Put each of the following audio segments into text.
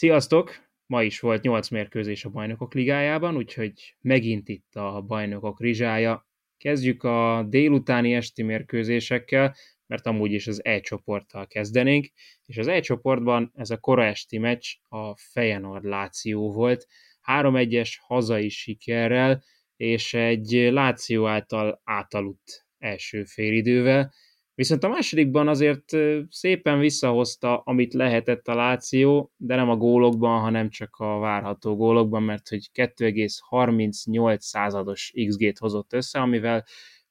Sziasztok! Ma is volt 8 mérkőzés a Bajnokok Ligájában, úgyhogy megint itt a Bajnokok Rizsája. Kezdjük a délutáni esti mérkőzésekkel, mert amúgy is az E csoporttal kezdenénk, és az E csoportban ez a kora esti meccs a Feyenoord Láció volt, 3-1-es hazai sikerrel, és egy Láció által átaludt első félidővel, Viszont a másodikban azért szépen visszahozta, amit lehetett a Láció, de nem a gólokban, hanem csak a várható gólokban, mert hogy 2,38 százados XG-t hozott össze, amivel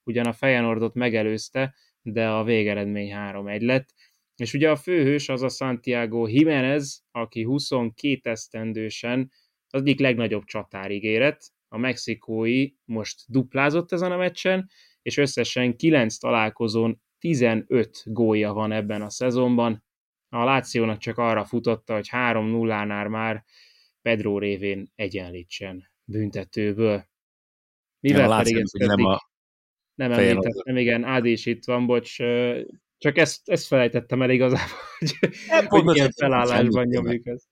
ugyan a Feyenoordot megelőzte, de a végeredmény 3-1 lett. És ugye a főhős az a Santiago Jiménez, aki 22 esztendősen az egyik legnagyobb csatárígéret, a mexikói most duplázott ezen a meccsen, és összesen 9 találkozón 15 gólja van ebben a szezonban. A Lációnak csak arra futotta, hogy 3-0-nál már Pedro révén egyenlítsen büntetőből. Mivel ja, pedig ezt nem a nem említettem, igen, Ádi is itt van, bocs, csak ezt, ezt felejtettem el igazából, hogy, hogy milyen felállásban nyomjuk ezt.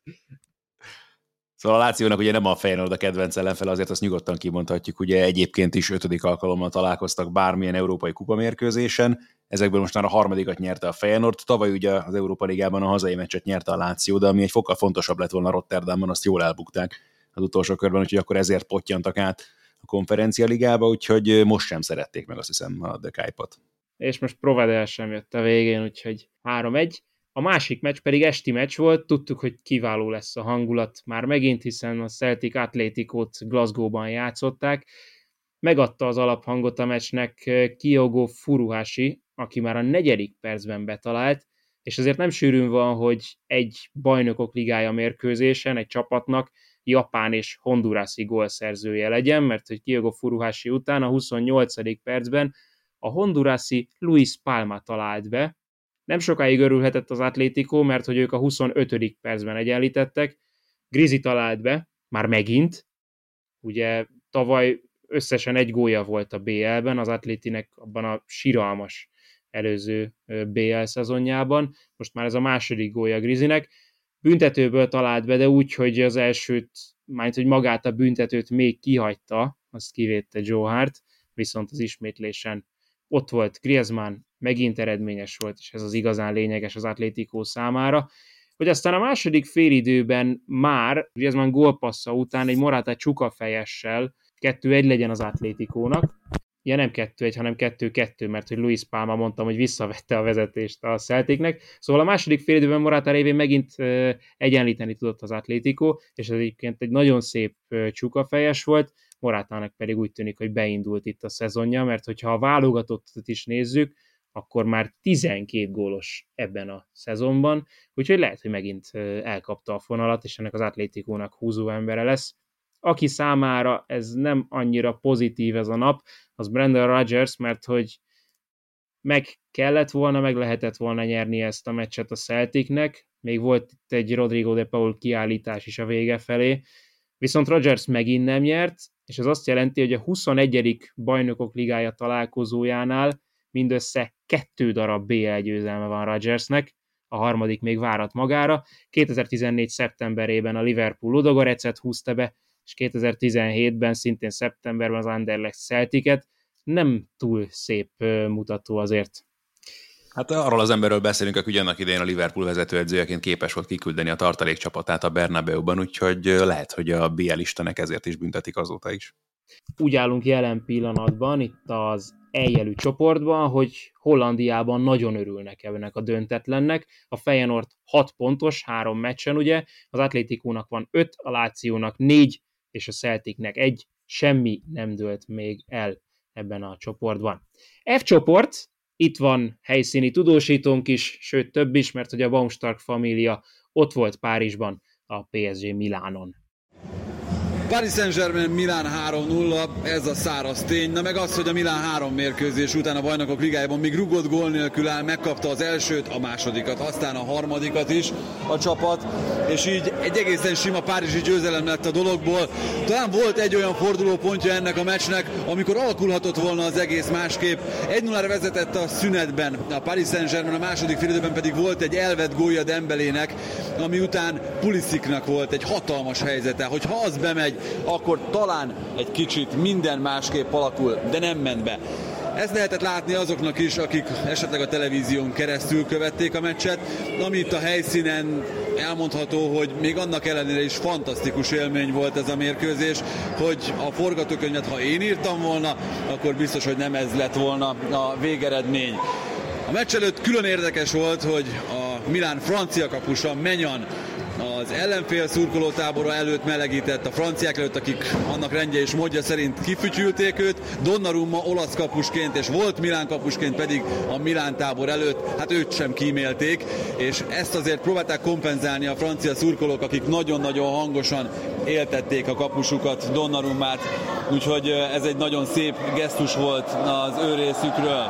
Szóval a Lációnak ugye nem a Feyenoord a kedvenc ellenfele, azért azt nyugodtan kimondhatjuk, ugye egyébként is ötödik alkalommal találkoztak bármilyen európai kupamérkőzésen, ezekből most már a harmadikat nyerte a Feyenoord, tavaly ugye az Európa Ligában a hazai meccset nyerte a Láció, de ami egy fokkal fontosabb lett volna Rotterdamban, azt jól elbukták az utolsó körben, úgyhogy akkor ezért pottyantak át a konferencia ligába, úgyhogy most sem szerették meg azt hiszem a The Kuipot. És most Provedel sem jött a végén, úgyhogy 3-1. A másik meccs pedig esti meccs volt, tudtuk, hogy kiváló lesz a hangulat már megint, hiszen a Celtic Atlétikót Glasgow-ban játszották. Megadta az alaphangot a meccsnek Kyogo Furuhashi, aki már a negyedik percben betalált, és azért nem sűrűn van, hogy egy bajnokok ligája mérkőzésen egy csapatnak Japán és Hondurasi gólszerzője legyen, mert hogy Kyogo Furuhashi után a 28. percben a Hondurasi Luis Palma talált be, nem sokáig örülhetett az Atlético, mert hogy ők a 25. percben egyenlítettek. Grizi talált be, már megint. Ugye tavaly összesen egy gólya volt a BL-ben, az Atlétinek abban a siralmas előző BL szezonjában. Most már ez a második gólya Grizinek. Büntetőből talált be, de úgy, hogy az elsőt, majd hogy magát a büntetőt még kihagyta, azt kivédte Joe Hart, viszont az ismétlésen ott volt Griezmann, megint eredményes volt, és ez az igazán lényeges az Atlético számára, hogy aztán a második félidőben már Griezmann gólpassza után egy Morata csukafejessel 2-1 legyen az Atlétikónak, ja nem 2-1, hanem 2-2, mert hogy Luis Palma mondtam, hogy visszavette a vezetést a Celticnek. Szóval a második fél időben Morata révén megint egyenlíteni tudott az Atlético, és ez egyébként egy nagyon szép csukafejes volt, Morátának pedig úgy tűnik, hogy beindult itt a szezonja, mert hogyha a válogatottat is nézzük, akkor már 12 gólos ebben a szezonban, úgyhogy lehet, hogy megint elkapta a fonalat, és ennek az atlétikónak húzó embere lesz. Aki számára ez nem annyira pozitív ez a nap, az Brandon Rogers, mert hogy meg kellett volna, meg lehetett volna nyerni ezt a meccset a Celticnek, még volt itt egy Rodrigo de Paul kiállítás is a vége felé, viszont Rogers megint nem nyert, és ez azt jelenti, hogy a 21. bajnokok ligája találkozójánál mindössze kettő darab BL győzelme van Rodgersnek, a harmadik még várat magára. 2014. szeptemberében a Liverpool Ludogorecet húzta be, és 2017-ben szintén szeptemberben az Anderlecht Celticet. Nem túl szép mutató azért. Hát arról az emberről beszélünk, aki ugyanak idején a Liverpool vezetőedzőjeként képes volt kiküldeni a tartalék csapatát a Bernabeu-ban, úgyhogy lehet, hogy a BL istenek ezért is büntetik azóta is. Úgy állunk jelen pillanatban itt az eljelű csoportban, hogy Hollandiában nagyon örülnek ennek a döntetlennek. A Feyenoord 6 pontos, három meccsen ugye, az Atlétikónak van 5, a Lációnak 4, és a Celticnek 1, semmi nem dőlt még el ebben a csoportban. F csoport, itt van helyszíni tudósítónk is, sőt több is, mert hogy a Baumstark família ott volt Párizsban, a PSG Milánon. Paris Saint-Germain Milán 3-0, ez a száraz tény. Na meg az, hogy a Milán három mérkőzés után a bajnokok ligájában még rugott gól nélkül áll, megkapta az elsőt, a másodikat, aztán a harmadikat is a csapat, és így egy egészen sima párizsi győzelem lett a dologból. Talán volt egy olyan fordulópontja ennek a meccsnek, amikor alakulhatott volna az egész másképp. 1-0-ra vezetett a szünetben a Paris Saint-Germain, a második félidőben pedig volt egy elvett gólya Dembelének, ami után Pulisziknak volt egy hatalmas helyzete, hogy ha az bemegy, akkor talán egy kicsit minden másképp alakul, de nem ment be. Ezt lehetett látni azoknak is, akik esetleg a televízión keresztül követték a meccset, ami itt a helyszínen elmondható, hogy még annak ellenére is fantasztikus élmény volt ez a mérkőzés, hogy a forgatókönyvet, ha én írtam volna, akkor biztos, hogy nem ez lett volna a végeredmény. A meccs előtt külön érdekes volt, hogy a Milán francia kapusa Menyan az ellenfél szurkolótábora előtt melegített a franciák előtt, akik annak rendje és módja szerint kifütyülték őt. Donnarumma olasz kapusként és volt Milán kapusként pedig a Milán tábor előtt, hát őt sem kímélték, és ezt azért próbálták kompenzálni a francia szurkolók, akik nagyon-nagyon hangosan éltették a kapusukat, Donnarummát, úgyhogy ez egy nagyon szép gesztus volt az ő részükről.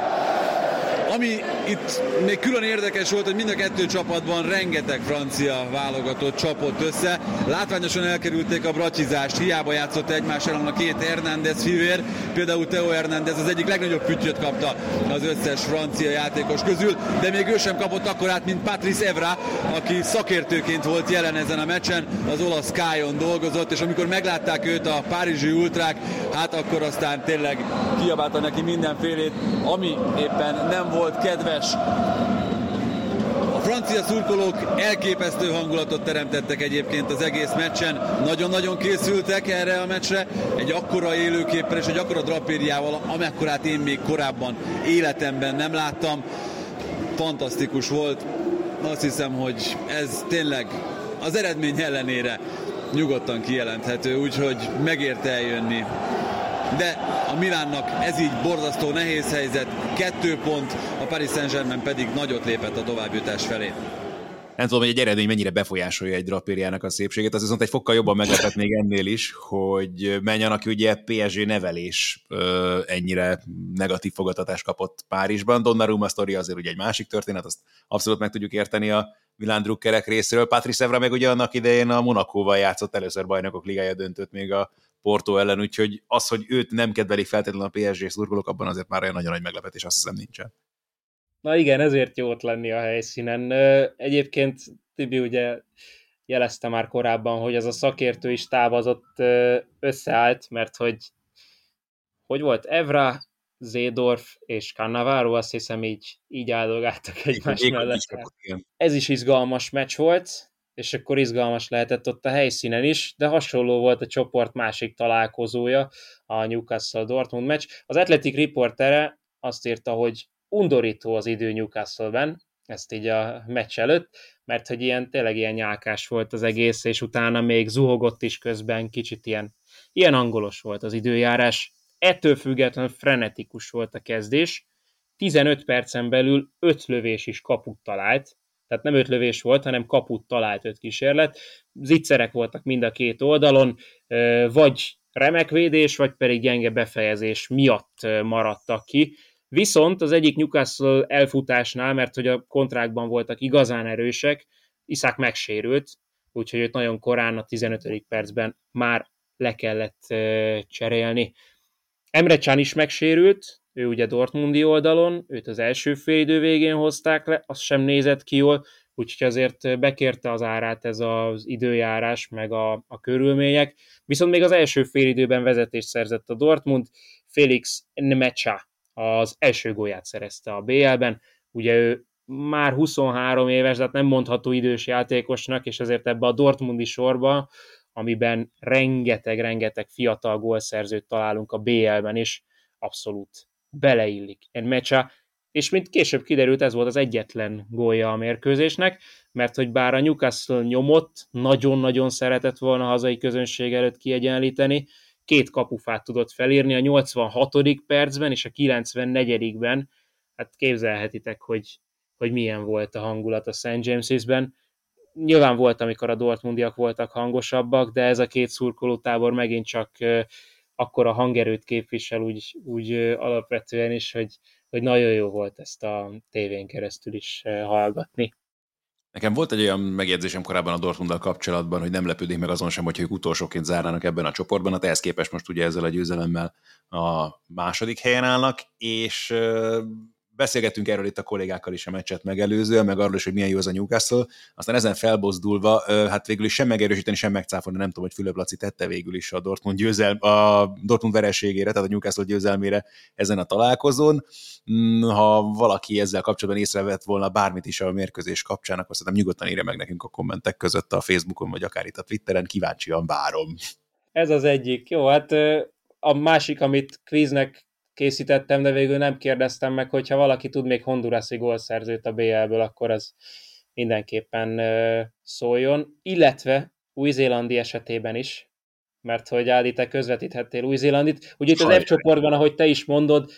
Ami itt még külön érdekes volt, hogy mind a kettő csapatban rengeteg francia válogatott csapott össze. Látványosan elkerülték a bratizást, hiába játszott egymás ellen a két Hernández fivér. Például Theo Hernández az egyik legnagyobb füttyöt kapta az összes francia játékos közül, de még ő sem kapott akkor át, mint Patrice Evra, aki szakértőként volt jelen ezen a meccsen, az olasz Sky-on dolgozott, és amikor meglátták őt a párizsi ultrák, hát akkor aztán tényleg kiabálta neki mindenfélét, ami éppen nem volt kedves. A francia szurkolók elképesztő hangulatot teremtettek egyébként az egész meccsen. Nagyon-nagyon készültek erre a meccsre, egy akkora élőképpel és egy akkora drapériával, amekkorát én még korábban életemben nem láttam. Fantasztikus volt. Azt hiszem, hogy ez tényleg az eredmény ellenére nyugodtan kijelenthető, úgyhogy megérte eljönni de a Milánnak ez így borzasztó nehéz helyzet, kettő pont, a Paris Saint-Germain pedig nagyot lépett a továbbjutás felé. Nem tudom, hogy egy eredmény mennyire befolyásolja egy drapériának a szépségét, az viszont egy fokkal jobban meglepett még ennél is, hogy menjen, aki ugye PSG nevelés ö, ennyire negatív fogadtatást kapott Párizsban. Donnarumma sztori azért ugye egy másik történet, azt abszolút meg tudjuk érteni a Milán Drukkerek részéről. Patrice Evra meg ugye annak idején a Monakóval játszott először bajnokok ligája döntött még a Porto ellen, úgyhogy az, hogy őt nem kedvelik feltétlenül a PSG szurkolók, abban azért már olyan nagyon nagy meglepetés, azt hiszem nincsen. Na igen, ezért jó ott lenni a helyszínen. Egyébként Tibi ugye jelezte már korábban, hogy az a szakértő is távozott összeállt, mert hogy hogy volt Evra, Zédorf és Cannavaro, azt hiszem így, így áldogáltak egymás mellett. Ez is izgalmas meccs volt, és akkor izgalmas lehetett ott a helyszínen is, de hasonló volt a csoport másik találkozója, a Newcastle-Dortmund meccs. Az Athletic riportere azt írta, hogy undorító az idő Newcastle-ben, ezt így a meccs előtt, mert hogy ilyen tényleg ilyen nyálkás volt az egész, és utána még zuhogott is közben, kicsit ilyen, ilyen angolos volt az időjárás. Ettől függetlenül frenetikus volt a kezdés, 15 percen belül 5 lövés is kaput talált, tehát nem öt lövés volt, hanem kaput talált öt kísérlet. Zicserek voltak mind a két oldalon, vagy remek védés, vagy pedig gyenge befejezés miatt maradtak ki. Viszont az egyik Newcastle elfutásnál, mert hogy a kontrákban voltak igazán erősek, Iszák megsérült, úgyhogy őt nagyon korán a 15. percben már le kellett cserélni. Emre Can is megsérült, ő ugye Dortmundi oldalon, őt az első félidő végén hozták le, az sem nézett ki jól, úgyhogy azért bekérte az árát ez az időjárás, meg a, a körülmények. Viszont még az első félidőben vezetést szerzett a Dortmund, Felix Nmecha az első gólját szerezte a BL-ben, ugye ő már 23 éves, tehát nem mondható idős játékosnak, és ezért ebbe a Dortmundi sorba, amiben rengeteg-rengeteg fiatal gólszerzőt találunk a BL-ben is, abszolút beleillik egy meccsa, és mint később kiderült, ez volt az egyetlen gólja a mérkőzésnek, mert hogy bár a Newcastle nyomott, nagyon-nagyon szeretett volna a hazai közönség előtt kiegyenlíteni, két kapufát tudott felírni a 86. percben és a 94-ben, hát képzelhetitek, hogy, hogy milyen volt a hangulat a St. James's-ben. Nyilván volt, amikor a Dortmundiak voltak hangosabbak, de ez a két szurkolótábor megint csak akkor a hangerőt képvisel úgy, úgy alapvetően is, hogy, hogy nagyon jó volt ezt a tévén keresztül is hallgatni. Nekem volt egy olyan megjegyzésem korábban a Dortmunddal kapcsolatban, hogy nem lepődik meg azon sem, hogy ők utolsóként zárnának ebben a csoportban, hát ehhez képest most ugye ezzel a győzelemmel a második helyen állnak, és beszélgettünk erről itt a kollégákkal is a meccset megelőzően, meg arról is, hogy milyen jó az a Newcastle, aztán ezen felbozdulva, hát végül is sem megerősíteni, sem megcáfolni, nem tudom, hogy Fülöp Laci tette végül is a Dortmund, győzel, a Dortmund vereségére, tehát a Newcastle győzelmére ezen a találkozón. Mm, ha valaki ezzel kapcsolatban észrevett volna bármit is a mérkőzés kapcsán, akkor szerintem nyugodtan írja meg nekünk a kommentek között a Facebookon, vagy akár itt a Twitteren, kíváncsian várom. Ez az egyik. Jó, hát a másik, amit kvíznek készítettem, de végül nem kérdeztem meg, hogyha valaki tud még Hondurasi gólszerzőt a BL-ből, akkor az mindenképpen szóljon. Illetve új-zélandi esetében is, mert hogy Ádi, te közvetíthettél Új-Zélandit. Ugye itt az F csoportban, ahogy te is mondod,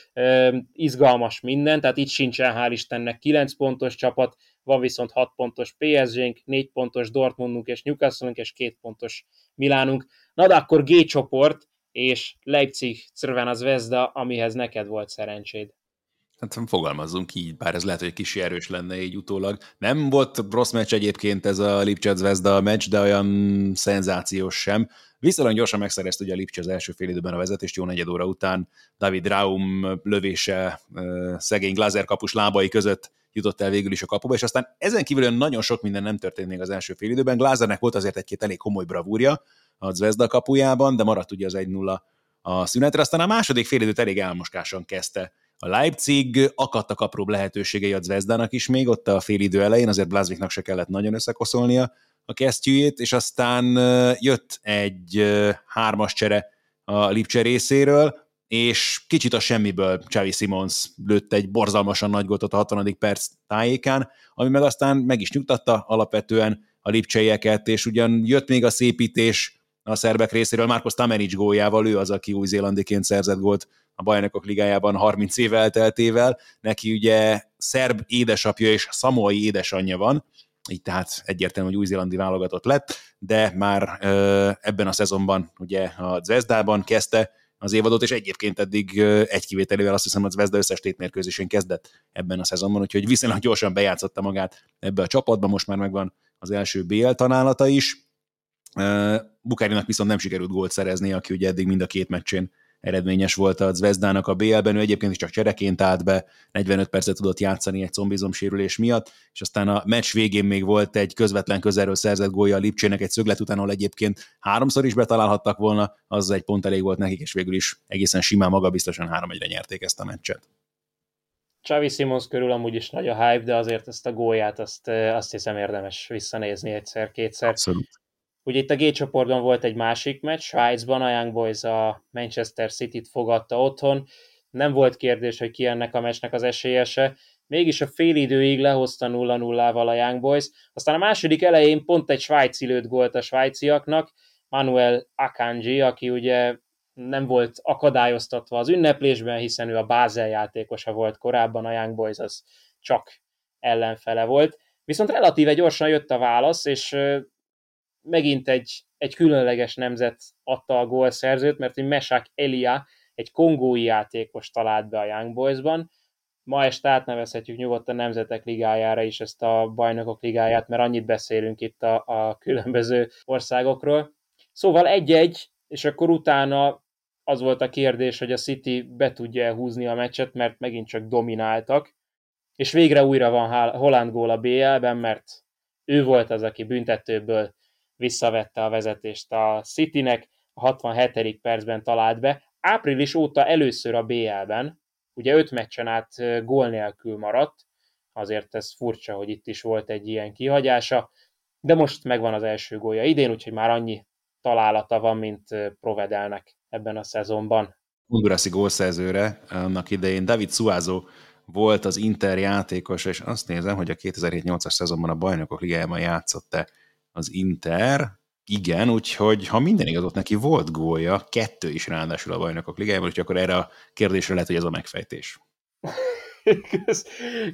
izgalmas minden, tehát itt sincsen hál' Istennek 9 pontos csapat, van viszont 6 pontos PSG-nk, 4 pontos Dortmundunk és Newcastle-unk, és 2 pontos Milánunk. Na de akkor G csoport, és Leipzig Crvena Zvezda, amihez neked volt szerencséd. Hát fogalmazzunk így, bár ez lehet, hogy kis erős lenne így utólag. Nem volt rossz meccs egyébként ez a Lipcse Zvezda meccs, de olyan szenzációs sem. Viszonylag gyorsan megszerezte ugye a Lipcse az első fél időben a vezetést, jó negyed óra után David Raum lövése szegény Glazer kapus lábai között jutott el végül is a kapuba, és aztán ezen kívül nagyon sok minden nem történt még az első fél időben. Glazernek volt azért egy-két elég komoly bravúrja, a Zvezda kapujában, de maradt ugye az 1-0 a szünetre. Aztán a második félidőt elég elmoskásan kezdte a Leipzig, akadtak apróbb lehetőségei a Zvezdának is még, ott a félidő elején, azért Blazviknak se kellett nagyon összekoszolnia a kesztyűjét, és aztán jött egy hármas csere a Lipcse részéről, és kicsit a semmiből Xavi Simons lőtt egy borzalmasan nagy gotot a 60. perc tájékán, ami meg aztán meg is nyugtatta alapvetően a lipcseieket, és ugyan jött még a szépítés a szerbek részéről. Márkos Tameric góljával, ő az, aki új-zélandiként szerzett gólt a bajnokok ligájában 30 év elteltével. Neki ugye szerb édesapja és szamoai édesanyja van, így tehát egyértelmű, hogy új-zélandi válogatott lett, de már ö, ebben a szezonban ugye a Zvezdában kezdte az évadot, és egyébként eddig egy kivételével azt hiszem, hogy Zvezda összes tétmérkőzésén kezdett ebben a szezonban, úgyhogy viszonylag gyorsan bejátszotta magát ebbe a csapatba, most már megvan az első BL tanálata is. Bukárinak viszont nem sikerült gólt szerezni, aki ugye eddig mind a két meccsén eredményes volt a Zvezdának a BL-ben, ő egyébként is csak csereként állt be, 45 percet tudott játszani egy combizom sérülés miatt, és aztán a meccs végén még volt egy közvetlen közelről szerzett gólja a Lipcsének egy szöglet után, ahol egyébként háromszor is betalálhattak volna, az egy pont elég volt nekik, és végül is egészen simán magabiztosan 3-1-re nyerték ezt a meccset. Xavi Simons körül amúgy is nagy a hype, de azért ezt a gólját azt, azt hiszem érdemes visszanézni egyszer-kétszer. Abszolút. Ugye itt a G csoportban volt egy másik meccs, Svájcban a Young Boys a Manchester City-t fogadta otthon. Nem volt kérdés, hogy ki ennek a meccsnek az esélyese. Mégis a fél időig lehozta 0-0-val a Young Boys. Aztán a második elején pont egy svájci lőtt gólt a svájciaknak, Manuel Akanji, aki ugye nem volt akadályoztatva az ünneplésben, hiszen ő a Bázel játékosa volt korábban, a Young Boys az csak ellenfele volt. Viszont relatíve gyorsan jött a válasz, és megint egy, egy különleges nemzet adta a gólszerzőt, mert egy Mesak Elia, egy kongói játékos talált be a Young Boys-ban. Ma este átnevezhetjük nyugodtan Nemzetek Ligájára is ezt a Bajnokok Ligáját, mert annyit beszélünk itt a, a különböző országokról. Szóval egy-egy, és akkor utána az volt a kérdés, hogy a City be tudja húzni a meccset, mert megint csak domináltak, és végre újra van Holland gól a BL-ben, mert ő volt az, aki büntetőből visszavette a vezetést a Citynek, a 67. percben talált be. Április óta először a BL-ben, ugye öt meccsen át gól nélkül maradt, azért ez furcsa, hogy itt is volt egy ilyen kihagyása, de most megvan az első gólja idén, úgyhogy már annyi találata van, mint Provedelnek ebben a szezonban. Hondurasi gólszerzőre annak idején David Suazo volt az Inter játékos, és azt nézem, hogy a 2007-8-as szezonban a bajnokok ligájában játszott-e az Inter, igen, úgyhogy ha minden igazott neki volt gólja, kettő is ráadásul a bajnokok ligájában, úgyhogy akkor erre a kérdésre lehet, hogy ez a megfejtés. Kösz,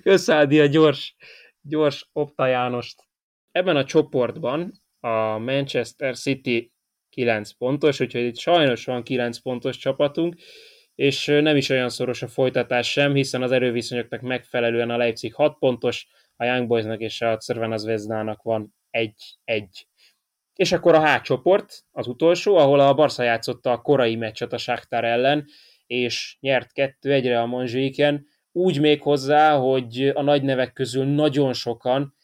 kösz Ádi, a gyors, gyors Opta Jánost. Ebben a csoportban a Manchester City 9 pontos, úgyhogy itt sajnos van 9 pontos csapatunk, és nem is olyan szoros a folytatás sem, hiszen az erőviszonyoknak megfelelően a Leipzig 6 pontos, a Young Boysnak és a Cervena Zvezdának van egy-egy. És akkor a H csoport, az utolsó, ahol a Barca játszotta a korai meccset a Shakhtar ellen, és nyert kettő egyre a Monzséken, úgy még hozzá, hogy a nagy nevek közül nagyon sokan,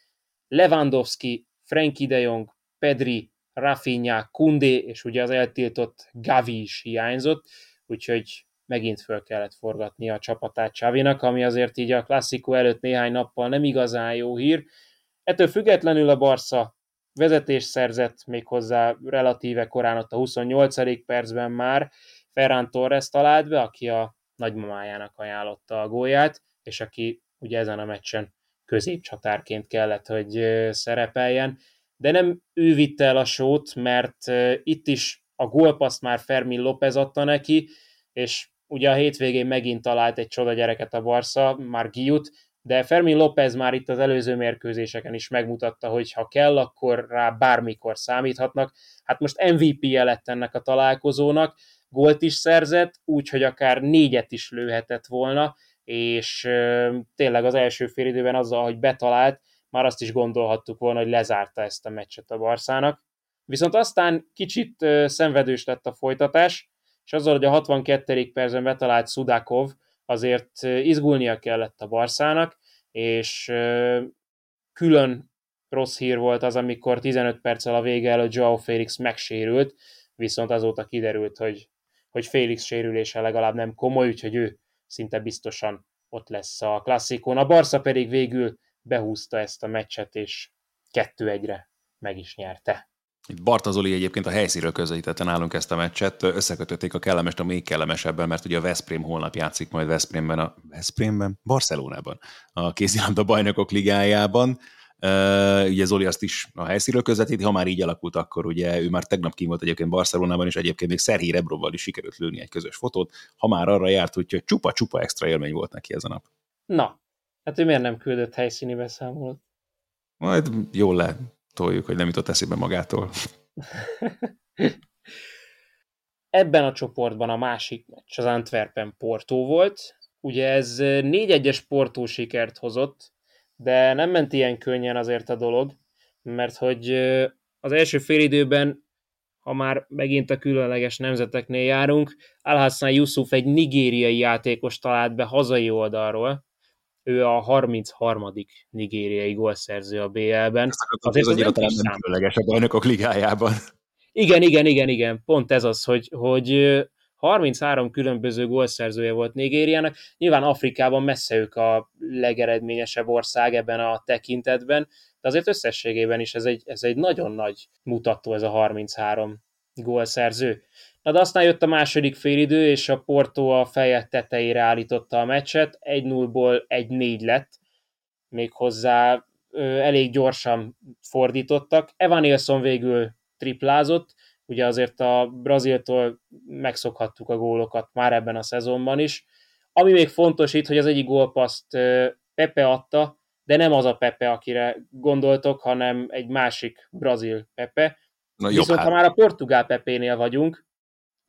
Lewandowski, Frankie de Jong, Pedri, Rafinha, Kundé, és ugye az eltiltott Gavi is hiányzott, úgyhogy megint föl kellett forgatni a csapatát Csavinak, ami azért így a klasszikó előtt néhány nappal nem igazán jó hír. Ettől függetlenül a Barca vezetés szerzett méghozzá relatíve korán ott a 28. percben már Ferran Torres talált be, aki a nagymamájának ajánlotta a gólját, és aki ugye ezen a meccsen középcsatárként kellett, hogy szerepeljen. De nem ő vitte el a sót, mert itt is a gólpaszt már Fermin López adta neki, és ugye a hétvégén megint talált egy csoda gyereket a Barca, már Giut, de Fermin López már itt az előző mérkőzéseken is megmutatta, hogy ha kell, akkor rá bármikor számíthatnak. Hát most MVP-je lett ennek a találkozónak, gólt is szerzett, úgyhogy akár négyet is lőhetett volna, és tényleg az első fél időben azzal, hogy betalált, már azt is gondolhattuk volna, hogy lezárta ezt a meccset a Barszának. Viszont aztán kicsit szenvedős lett a folytatás, és azzal, hogy a 62. percben betalált Sudakov, azért izgulnia kellett a Barszának, és külön rossz hír volt az, amikor 15 perccel a vége előtt Joao Felix megsérült, viszont azóta kiderült, hogy, hogy Felix sérülése legalább nem komoly, úgyhogy ő szinte biztosan ott lesz a klasszikon. A Barca pedig végül behúzta ezt a meccset, és kettő egyre meg is nyerte. Itt Bartazoli egyébként a helyszínről közelítette nálunk ezt a meccset, összekötötték a kellemest a még kellemesebben, mert ugye a Veszprém holnap játszik majd Veszprémben, a Veszprémben? Barcelonában, a kézilabda bajnokok ligájában. Uh, ugye Zoli azt is a helyszínről közvetíti, ha már így alakult, akkor ugye ő már tegnap kim volt egyébként Barcelonában, és egyébként még Szerhi Rebroval is sikerült lőni egy közös fotót, ha már arra járt, úgyhogy csupa-csupa extra élmény volt neki ez a nap. Na, hát ő miért nem küldött helyszíni beszámolót? Majd jól le toljuk, hogy nem jutott eszébe magától. Ebben a csoportban a másik meccs az Antwerpen Porto volt. Ugye ez 4-1-es Porto sikert hozott, de nem ment ilyen könnyen azért a dolog, mert hogy az első félidőben, ha már megint a különleges nemzeteknél járunk, Alhassan Yusuf egy nigériai játékos talált be hazai oldalról, ő a 33. nigériai gólszerző a BL-ben. Azért az, az nem különleges a bajnokok ligájában. Igen, igen, igen, igen, pont ez az, hogy, hogy 33 különböző gólszerzője volt Nigériának. Nyilván Afrikában messze ők a legeredményesebb ország ebben a tekintetben, de azért összességében is ez egy, ez egy nagyon nagy mutató ez a 33 gólszerző. Na de aztán jött a második félidő, és a Porto a feje tetejére állította a meccset, 1-0-ból 1-4 lett, méghozzá ö, elég gyorsan fordítottak. Evan Nilsson végül triplázott, ugye azért a Braziltól megszokhattuk a gólokat már ebben a szezonban is. Ami még fontos itt, hogy az egyik gólpaszt Pepe adta, de nem az a Pepe, akire gondoltok, hanem egy másik brazil Pepe. Na, Viszont hát. ha már a portugál Pepénél vagyunk,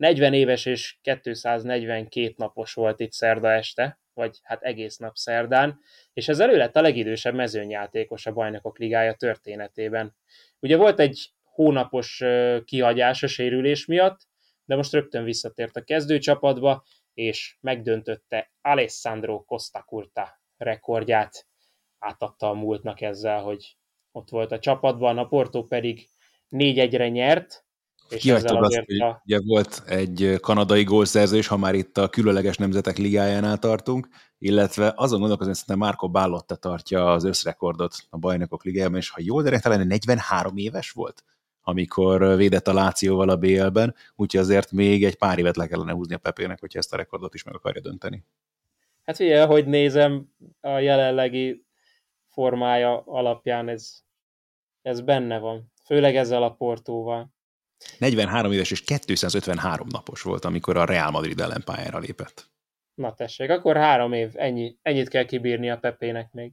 40 éves és 242 napos volt itt szerda este, vagy hát egész nap szerdán, és ez elő lett a legidősebb mezőnyjátékos a bajnokok ligája történetében. Ugye volt egy hónapos kihagyás a sérülés miatt, de most rögtön visszatért a kezdőcsapatba, és megdöntötte Alessandro Costa Curta rekordját. Átadta a múltnak ezzel, hogy ott volt a csapatban, a Porto pedig 4-1-re nyert, Kihagytad azt, hogy a... ugye volt egy kanadai gólszerzés, ha már itt a különleges nemzetek ligájánál tartunk, illetve azon gondolkozom, hogy szerintem Marco Ballotta tartja az összrekordot a bajnokok ligájában, és ha jól derek, talán 43 éves volt, amikor védett a Lációval a BL-ben, úgyhogy azért még egy pár évet le kellene húzni a Pepének, hogyha ezt a rekordot is meg akarja dönteni. Hát ugye, hogy nézem, a jelenlegi formája alapján ez, ez benne van. Főleg ezzel a portóval. 43 éves és 253 napos volt, amikor a Real Madrid ellen pályára lépett. Na tessék, akkor három év, ennyi, ennyit kell kibírni a Pepének még.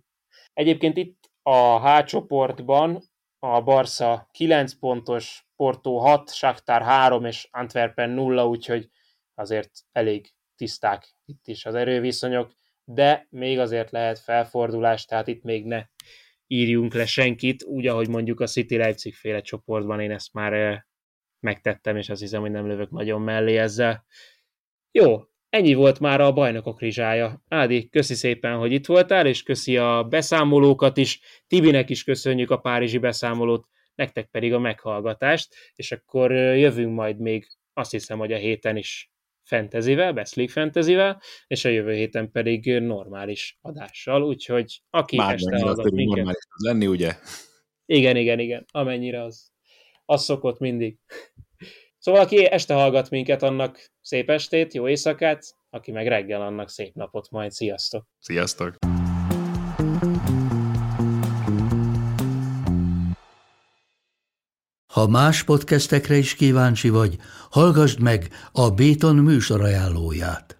Egyébként itt a H csoportban a Barca 9 pontos, Porto 6, Shakhtar 3 és Antwerpen 0, úgyhogy azért elég tiszták itt is az erőviszonyok, de még azért lehet felfordulás, tehát itt még ne írjunk le senkit, úgy, ahogy mondjuk a City Leipzig féle csoportban én ezt már eh, megtettem, és azt hiszem, hogy nem lövök nagyon mellé ezzel. Jó, ennyi volt már a bajnokok rizsája. Ádi, köszi szépen, hogy itt voltál, és köszi a beszámolókat is. Tibinek is köszönjük a párizsi beszámolót, nektek pedig a meghallgatást, és akkor jövünk majd még azt hiszem, hogy a héten is fantasyvel, Best League fantasyvel, és a jövő héten pedig normális adással, úgyhogy aki Már este hallgat minket... normális lenni, ugye? Igen, igen, igen, amennyire az. Az szokott mindig. Szóval aki este hallgat minket, annak szép estét, jó éjszakát, aki meg reggel, annak szép napot majd. Sziasztok! Sziasztok! Ha más podcastekre is kíváncsi vagy, hallgassd meg a Béton műsor ajánlóját.